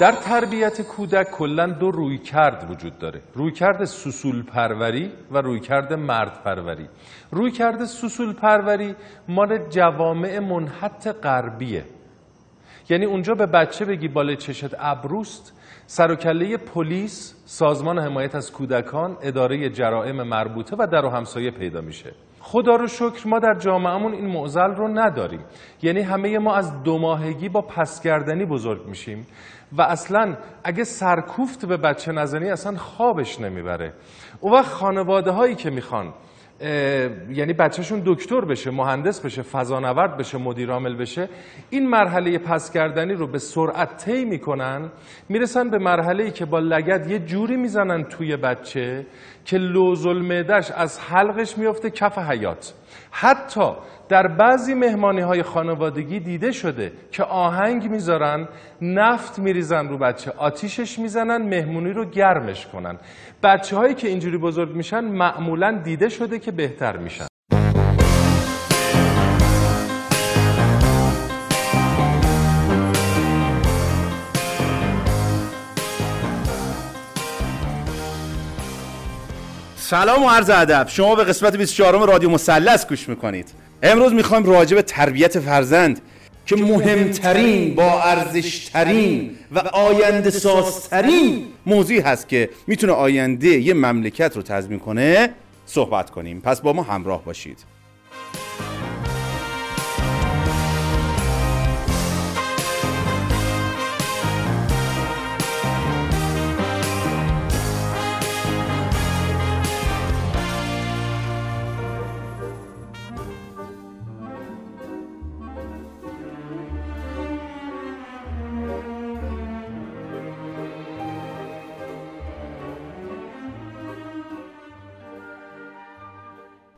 در تربیت کودک کلا دو روی کرد وجود داره. روی کرد سسول پروری و روی کرد مرد پروری روی کرد سسول پروری مال جوامع منحط غربیه. یعنی اونجا به بچه بگی بالای چشت ابروست سر و کله پلیس سازمان حمایت از کودکان اداره جرائم مربوطه و در و همسایه پیدا میشه. خدا رو شکر ما در جامعهمون این معضل رو نداریم. یعنی همه ما از دو ماهگی با پسگردنی بزرگ میشیم و اصلا اگه سرکوفت به بچه نزنی اصلا خوابش نمی‌بره. اون وقت خانواده هایی که می‌خوان یعنی بچهشون دکتر بشه مهندس بشه فضانورد بشه مدیر عامل بشه این مرحله پس کردنی رو به سرعت طی می‌کنن می‌رسن به مرحله ای که با لگد یه جوری می‌زنن توی بچه که لوز المعدش از حلقش میفته کف حیات حتی در بعضی مهمانی های خانوادگی دیده شده که آهنگ می‌ذارن نفت میریزن رو بچه آتیشش می‌زنن مهمونی رو گرمش کنن. بچه هایی که اینجوری بزرگ میشن معمولا دیده شده که بهتر میشن. سلام و عرض ادب. شما به قسمت 24 رادیو مثلث گوش می‌کنید. امروز می‌خوایم راجع به تربیت فرزند که مهمترین با ارزشترین و آینده سازترین موضوعی هست که می‌تونه آینده یه مملکت رو تضمین کنه صحبت کنیم. پس با ما همراه باشید.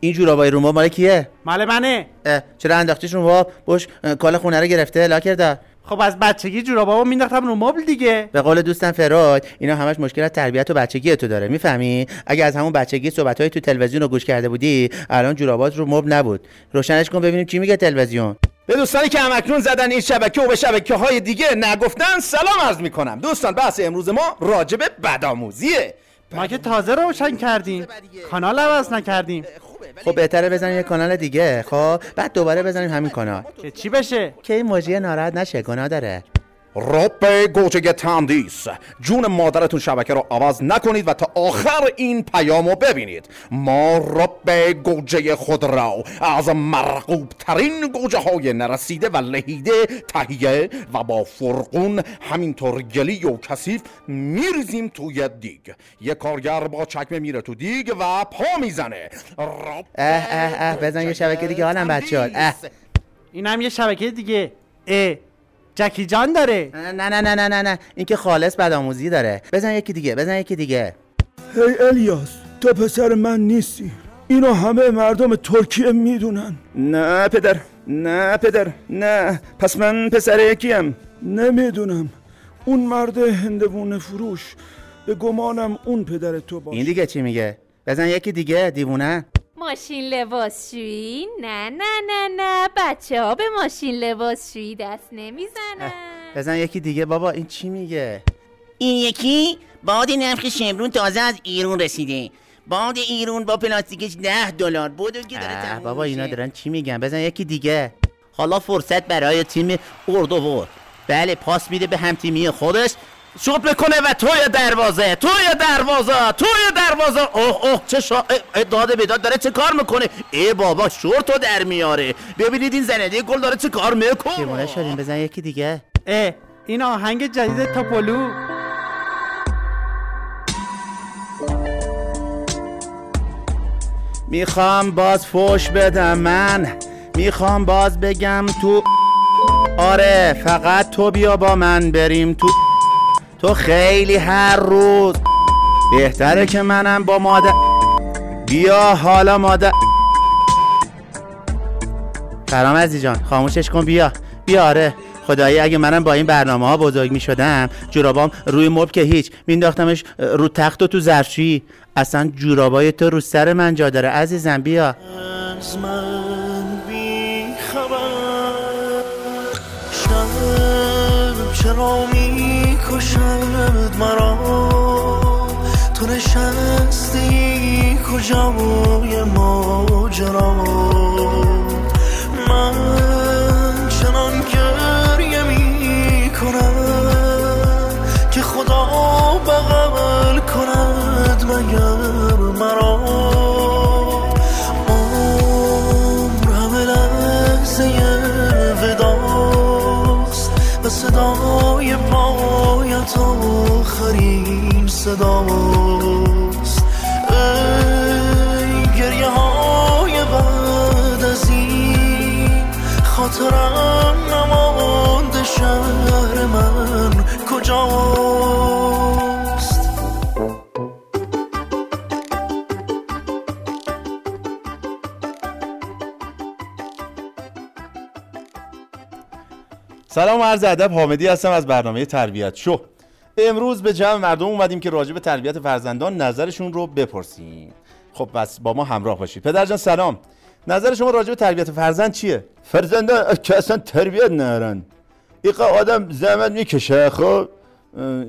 این جورابای روما مال کیه؟ مال منه. چرا انداختیش رو بوش کال خونه رو گرفته. لاکر دا خب از بچگی جورابامو مینداختم رو مبل دیگه. به قول دوستم فراد اینا همش مشکل از تربیت و بچگی تو داره. می‌فهمی؟ اگه از همون بچگی صحبت های تو تلویزیون رو گوش کرده بودی الان جورابات رو مبل نبود. روشنش کن ببینیم چی میگه تلویزیون. به دوستانی که همکنون زدن این شبکه و به شبکه های دیگه نگفتن سلام عرض می‌کنم. دوستان بحث امروز ما راجب بدآموزیه. ما که تازه روشن کردیم. کانال عوض نکردیم. خب بهتره بزنیم یه کانال دیگه. خب بعد دوباره بزنیم همین کانال. که چی بشه؟ که این موجی ناراحت نشه گناه داره. رب گوجه تندیس. جون مادرتون شبکه رو عوض نکنید و تا آخر این پیامو ببینید. ما رب گوجه خود را از مرقوب ترین گوجه های نرسیده و لهیده تهیه و با فرقون همینطور گلی و کثیف میریزیم توی دیگ. یه کارگر با چکمه میره تو دیگ و پا می‌زنه. اه اه اه بزن یه شبکه دیگه حالم بچه اه. این هم یه شبکه دیگه. اه. جکی جان داره. نه نه نه نه نه نه. این که خالص بدآموزی داره. بزن یکی دیگه بزن یکی دیگه. هی الیاس تو پسر من نیستی. اینو همه مردم ترکیه می‌دونن. نه پدر نه پدر نه. پس من پسر یکیم. نمی‌دونم. اون مرد هندوون فروش به گمانم اون پدر تو باشه. این دیگه چی میگه؟ بزن یکی دیگه دیوونه. ماشین لباسشویی؟ نه نه نه نه. بچه ها به ماشین لباسشویی دست نمی‌زنن. بزن یکی دیگه. بابا این چی میگه؟ این یکی باد نفخ شمرون تازه از ایرون رسیده. باد ایرون با پلاستیکش ده دلار. بود که داره بابا اینا دارن چی میگن؟ بزن یکی دیگه. حالا فرصت برای تیم اردوور بله پاس میده به هم تیمی خودش. شوت بکنه و توی دروازه توی دروازه توی دروازه. اوه اوه چه شا... داده بیداد داره چه کار می‌کنه؟ ای بابا شورتو در میاره. ببینید این زنده گل داره چه کار می‌کنه؟ دیوانه شدیم بزن یکی دیگه. اه این آهنگ جدید توپولو می‌خوام باز فوش بدم من. می‌خوام باز بگم تو آره فقط تو بیا با من بریم تو تو خیلی هر روز. بهتره که منم با مادر. بیا حالا مادر. فرامزی جان. خاموشش کن بیا. بیا آره. خدایی اگه منم با این برنامه ها بزرگ می شدم جورابام روی مب که هیچ. مینداختمش رو تخت و تو ظرفشویی اصلا جورابای تو رو سر من جا داره عزیزم. بیا. از من بی خبر. شب کشد مرا. تو نشستی کجا بوی ماجرا؟ صداست. ای گریه های بعد از این خاطرم نمانده شهر من کجاست. سلام عرض ادب حامدی هستم از برنامه تربیت شو. امروز به جمع مردم اومدیم که راجع به تربیت فرزندان نظرشون رو بپرسیم. خب بس با ما همراه باشید. پدر جان سلام. نظر شما راجع به تربیت فرزند چیه؟ فرزندان که اصلا تربیت نرن ایقا آدم زحمت می‌کشه خب؟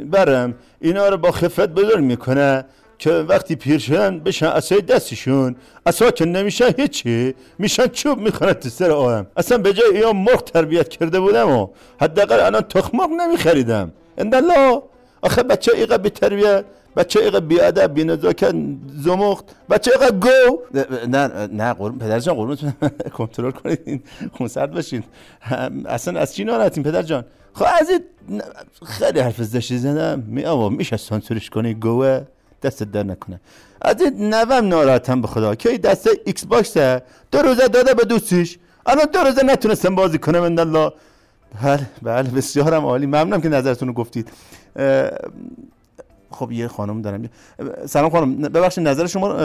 برم. اینا رو با خفت بزرگ می‌کنه که وقتی پیر شدن بشن اصای دستشون. اصلا که نمیشن هیچی. میشن چوب می‌کنه تو سر آدم. اصلا به جای یا مرغ تربیت کرده بودم و حداقل الان تخمق نمیخریدم. اندالله. آخه بچه ایقا بی تربیت بچه ایقا بی ادب بی نزاکت زمخت. بچه ایقا گو. نه نه قربون پدر جان قربونتون کنترل کنید این خونسرد باشین اصلا از چی ناراحتین پدر جان؟ خب از خیلی حرف زشتی زدم. می آوا میشه سانسورش کنی؟ گوه. دست در نکنه. از این نوم ناراحتم به خدا. که دست ایکس باکسه؟ دو روزه داده به دوستش الان دو روزه نتونستم بازی کنم الله بله بله بسیارم عالی. ممنونم که نظرتون رو گفتید خب یه خانم دارم. سلام خانم. ببخشید نظر شما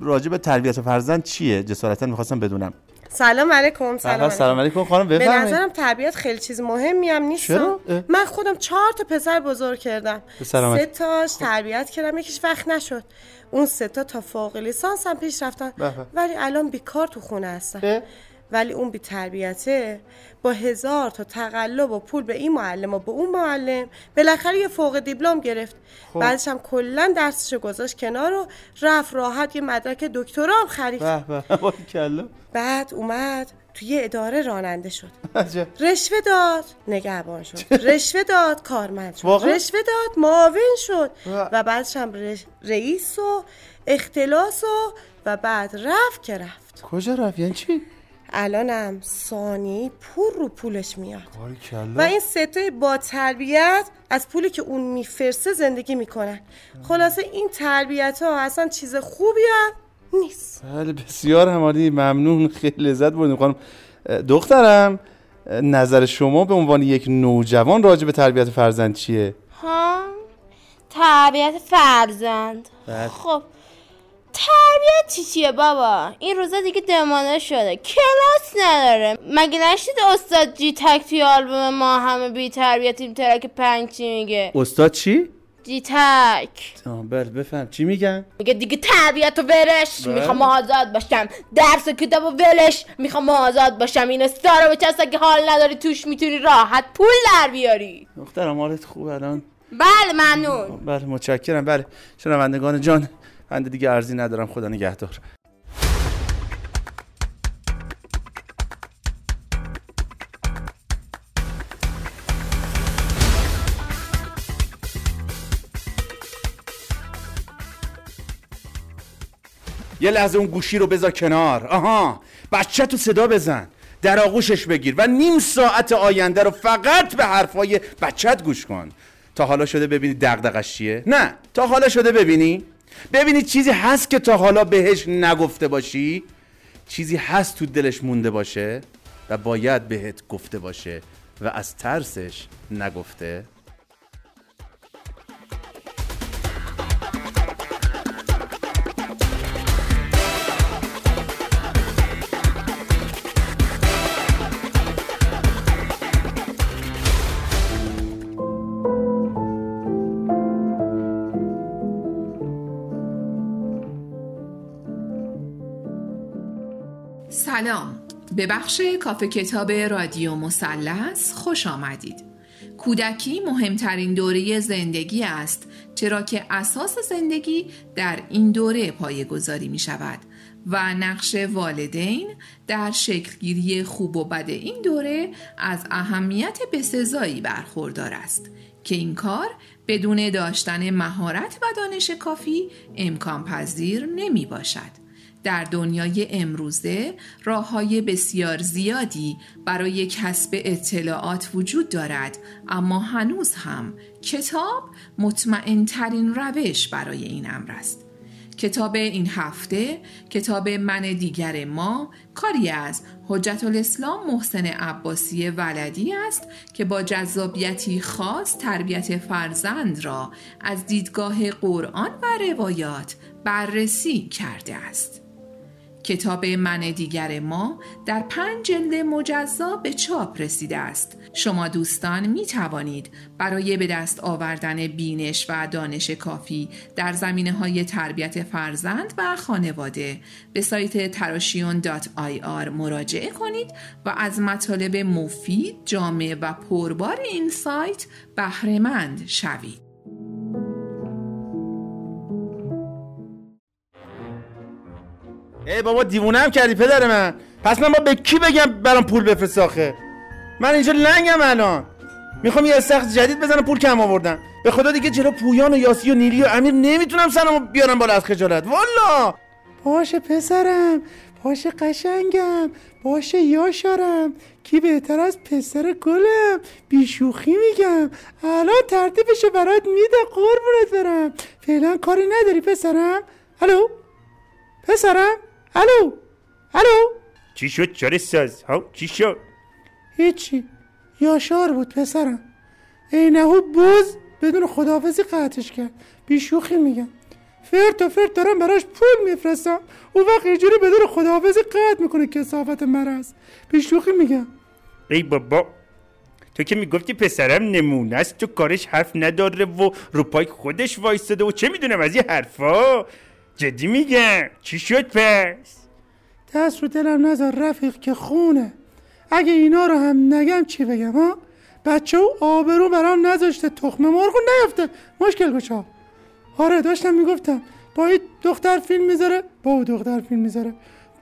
راجع به تربیت فرزند چیه؟ جسارتا می‌خواستم بدونم. سلام علیکم سلام, سلام سلام علیکم. خانم. به بفرمایید نظرم تربیت خیلی چیز مهمی هم نیست. من خودم چهار تا پسر بزرگ کردم. به. سه تاش تربیت کردم. یکیش وقت نشد. اون سه تا تا فوق لیسانس هم پیش رفتن. به به. ولی الان بیکار تو خونه هستن. ولی اون بی تربیته با هزار تا تقلب و پول به این معلم و به اون معلم. بالاخره یه فوق دیپلم گرفت. خب. بعدش هم کلا درسشو گذاشت کنار و رفت راحت یه مدرک دکترا هم خرید. به به. باریکلا بعد اومد توی یه اداره راننده شد. رشوه داد نگهبان شد. رشوه داد کارمند شد؟ رشوه داد معاون شد. و- و بعدش هم رش- رئیس و اختلاس و و بعد رفت که رفت. کجا رفت؟ یعنی چی؟ الانم ثانی پول رو پولش میاد. و این ستای با تربیت از پولی که اون میفرسه زندگی می‌کنن. خلاصه این تربیت ها اصلا چیز خوبی هم نیست. بله بسیار هم عالی ممنون خیلی لذت بردیم. خانم دخترم نظر شما به عنوان یک نوجوان راجع به تربیت فرزند چیه؟ ها تربیت فرزند. بله. خب تربیت چی چیه بابا؟ این روزا دیگه دمانه شده. کلاس نداره. مگه نشید استاد جی تک توی آلبوم ما همه بی تربیتیم ترک پنج چی میگه؟ استاد چی؟ جی تک. بله بفهم. چی میگن؟ میگه دیگه تربیت و ولش می‌خوام آزاد باشم. درس و کتاب و ولش. می‌خوام آزاد باشم. این استارا به چست که حال نداری توش می‌تونی راحت پول در بیاری. دخترم حالت خوب الان. بله ممنون. بله متشکرم. بله شنوندگان جان. بنده دیگه ارزی ندارم خدا نگهدار. یه لحظه اون گوشی رو بذار کنار. آها بچه تو صدا بزن. در آغوشش بگیر و نیم ساعت آینده رو فقط به حرفای بچت گوش کن. تا حالا شده ببینی دغدغش چیه؟ نه تا حالا شده ببینی. ببینی چیزی هست که تا حالا بهش نگفته باشی چیزی هست تو دلش مونده باشه و باید بهت گفته باشه و از ترسش نگفته. سلام به بخش کافه کتاب رادیو مثلث خوش آمدید کودکی مهمترین دوره زندگی است چرا که اساس زندگی در این دوره پایگذاری می شود و نقش والدین در شکلگیری خوب و بد این دوره از اهمیت بسزایی برخوردار است که این کار بدون داشتن مهارت و دانش کافی امکان پذیر نمی باشد. در دنیای امروزه راه های بسیار زیادی برای کسب اطلاعات وجود دارد اما هنوز هم کتاب مطمئن ترین روش برای این امر است. کتاب این هفته کتاب من دیگر ما کاری از حجت الاسلام محسن عباسی ولدی است که با جذابیتی خاص تربیت فرزند را از دیدگاه قرآن و روایات بررسی کرده است. کتاب من دیگر ما در پنج جلد مجزا به چاپ رسیده است. شما دوستان می توانید برای به دست آوردن بینش و دانش کافی در زمینه های تربیت فرزند و خانواده به سایت تراشیون مراجعه کنید و از مطالب مفید، جامع و پربار این سایت بهرهمند شوید. ای بابا دیوونه هم کردی پدر من. پس من با به کی بگم برام پول بفرست آخه؟ من اینجا لنگم الان. می‌خوام یه استخر جدید بزنم پول کم آوردم. به خدا دیگه جلو پویان و یاسی و نیلی و امیر نمی‌تونم سنمو بیارم بالا از خجالت. والا! باشه پسرم باشه قشنگم باشه یاشارم. کی بهتر از پسر گلم؟ بیشوخی میگم. الان ترتیبشو برات میده قربونت برم. فعلا کاری نداری پسرم؟ الو؟ پسرم؟ الو الو چی شد چاره ساز؟ ها؟ چی شد؟ هیچی. یاشار بود پسرم. اینهو بوز بدون خداحافظی قطعش کرد. بیشوخی میگم. فرد و فرد دارم براش پول میفرستم. او وقت اینجوری بدون خداحافظی قطع می‌کنه کسافت مرز بیشوخی میگم. ای بابا تو که می‌گفتی پسرم نمونه است تو کارش حرف نداره و رو پای خودش وایستده و چه می‌دونم از این حرفا؟ جدی میگم. چی شد پس؟ دست رو دلم نذار رفیق که خونه. اگه اینا رو هم نگم چی بگم ها؟ بچه و آبرو برام نذاشته تخم مرغو نیفته مشکل گشا. آره داشتم می‌گفتم با این دختر فیلم می‌ذاره با او دختر فیلم می‌ذاره.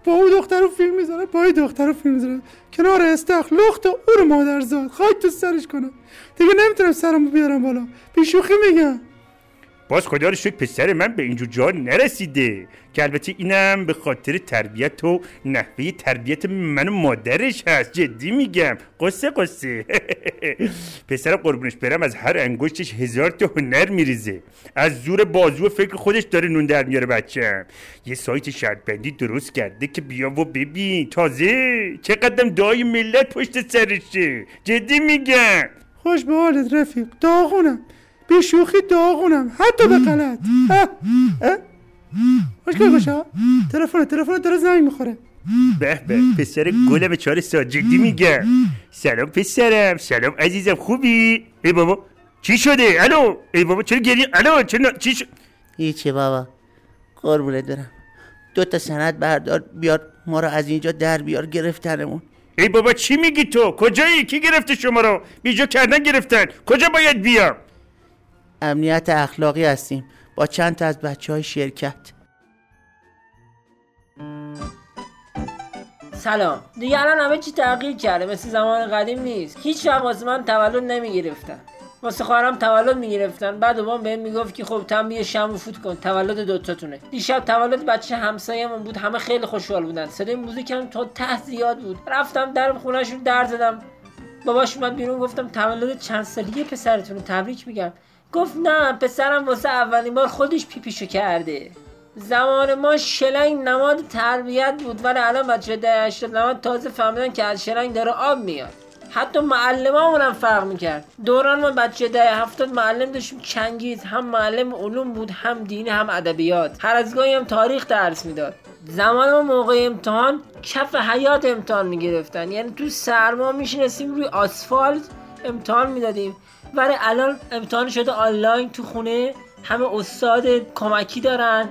با او دختر رو فیلم می‌ذاره با این دختر رو فیلم می‌ذاره. کنار استخ لخت و او رو مادر زاد تو سرش کنه دیگه نمی‌تونم سرمو بیارم بالا. بیشوخی میگم. باز خدا رو شکر پسر من به اینجور جا نرسیده. که البته اینم به خاطر تربیت و نحوه تربیت من و مادرش هست. جدی میگم. قصه قصه. پسر قربونش برم. از هر انگشتش هزار تا هنر میریزه. از زور بازو و فکر خودش داره نون در میاره بچم. یه سایت شرط بندی درست کرده که بیا و ببین. تازه چقدر دعای ملت پشت سرشه. جدی میگم. خوش به حالت رفیق. داغونم. به شوخی داغونم. حتی به غلط. مشکل گوشا تلفن تلفن داره زنگ می‌خوره. به به. پسر گلم چهار ساجدی میگم سلام پسرم سلام عزیزم خوبی؟ ای بابا چی شده؟ الو ای بابا چرا گریه؟ الو چرا چی شد هیچی بابا قربونت برم. دو تا سند بردار بیار ما رو از اینجا در بیار گرفتنمون. ای بابا چی میگی تو؟ کجایی؟ کی گرفته شما رو؟ بیجا کردن گرفتن. کجا باید بیام؟ امنیت اخلاقی هستیم. با چند تا از بچه های شرکت. سلام. دیگه الان همه چی تغییر کرده. مثل زمان قدیم نیست. هیچ وقت واسه من تولد نمی‌گرفتن. واسه خواهرم تولد می‌گرفتن. بعد بابام بهم می‌گفت که خب تم بیا شم و فوت کن. تولد دوتاتونه دیشب تولد بچه همسایه‌مون بود. همه خیلی خوشحال بودن. صدای موزیکم تا ته زیاد بود. رفتم در خونهشون در زدم. باباش اومد بیرون. گفتم تولد چند سالی پسرتون تبریک میگم. گفت نه پسرم واسه اولین بار خودش پیپیشو کرده. زمان ما شلنگ نماد تربیت بود ولی الان بچه ده هشتاد نماد تازه فهمیدن که از شلنگ داره آب میاد. حتی معلم هم فرق می‌کرد. دوران ما بچه ده هفتاد معلم داشتیم چنگیز هم معلم علوم بود هم دینی هم ادبیات. هر از گاهی هم تاریخ درس می‌داد. زمان ما موقع امتحان کف حیات امتحان می‌گرفتن. یعنی تو سرما میشنستیم روی آسفالت امتحان می‌دادیم. ولی الان امتحان شده آنلاین تو خونه. همه استاد کمکی دارن.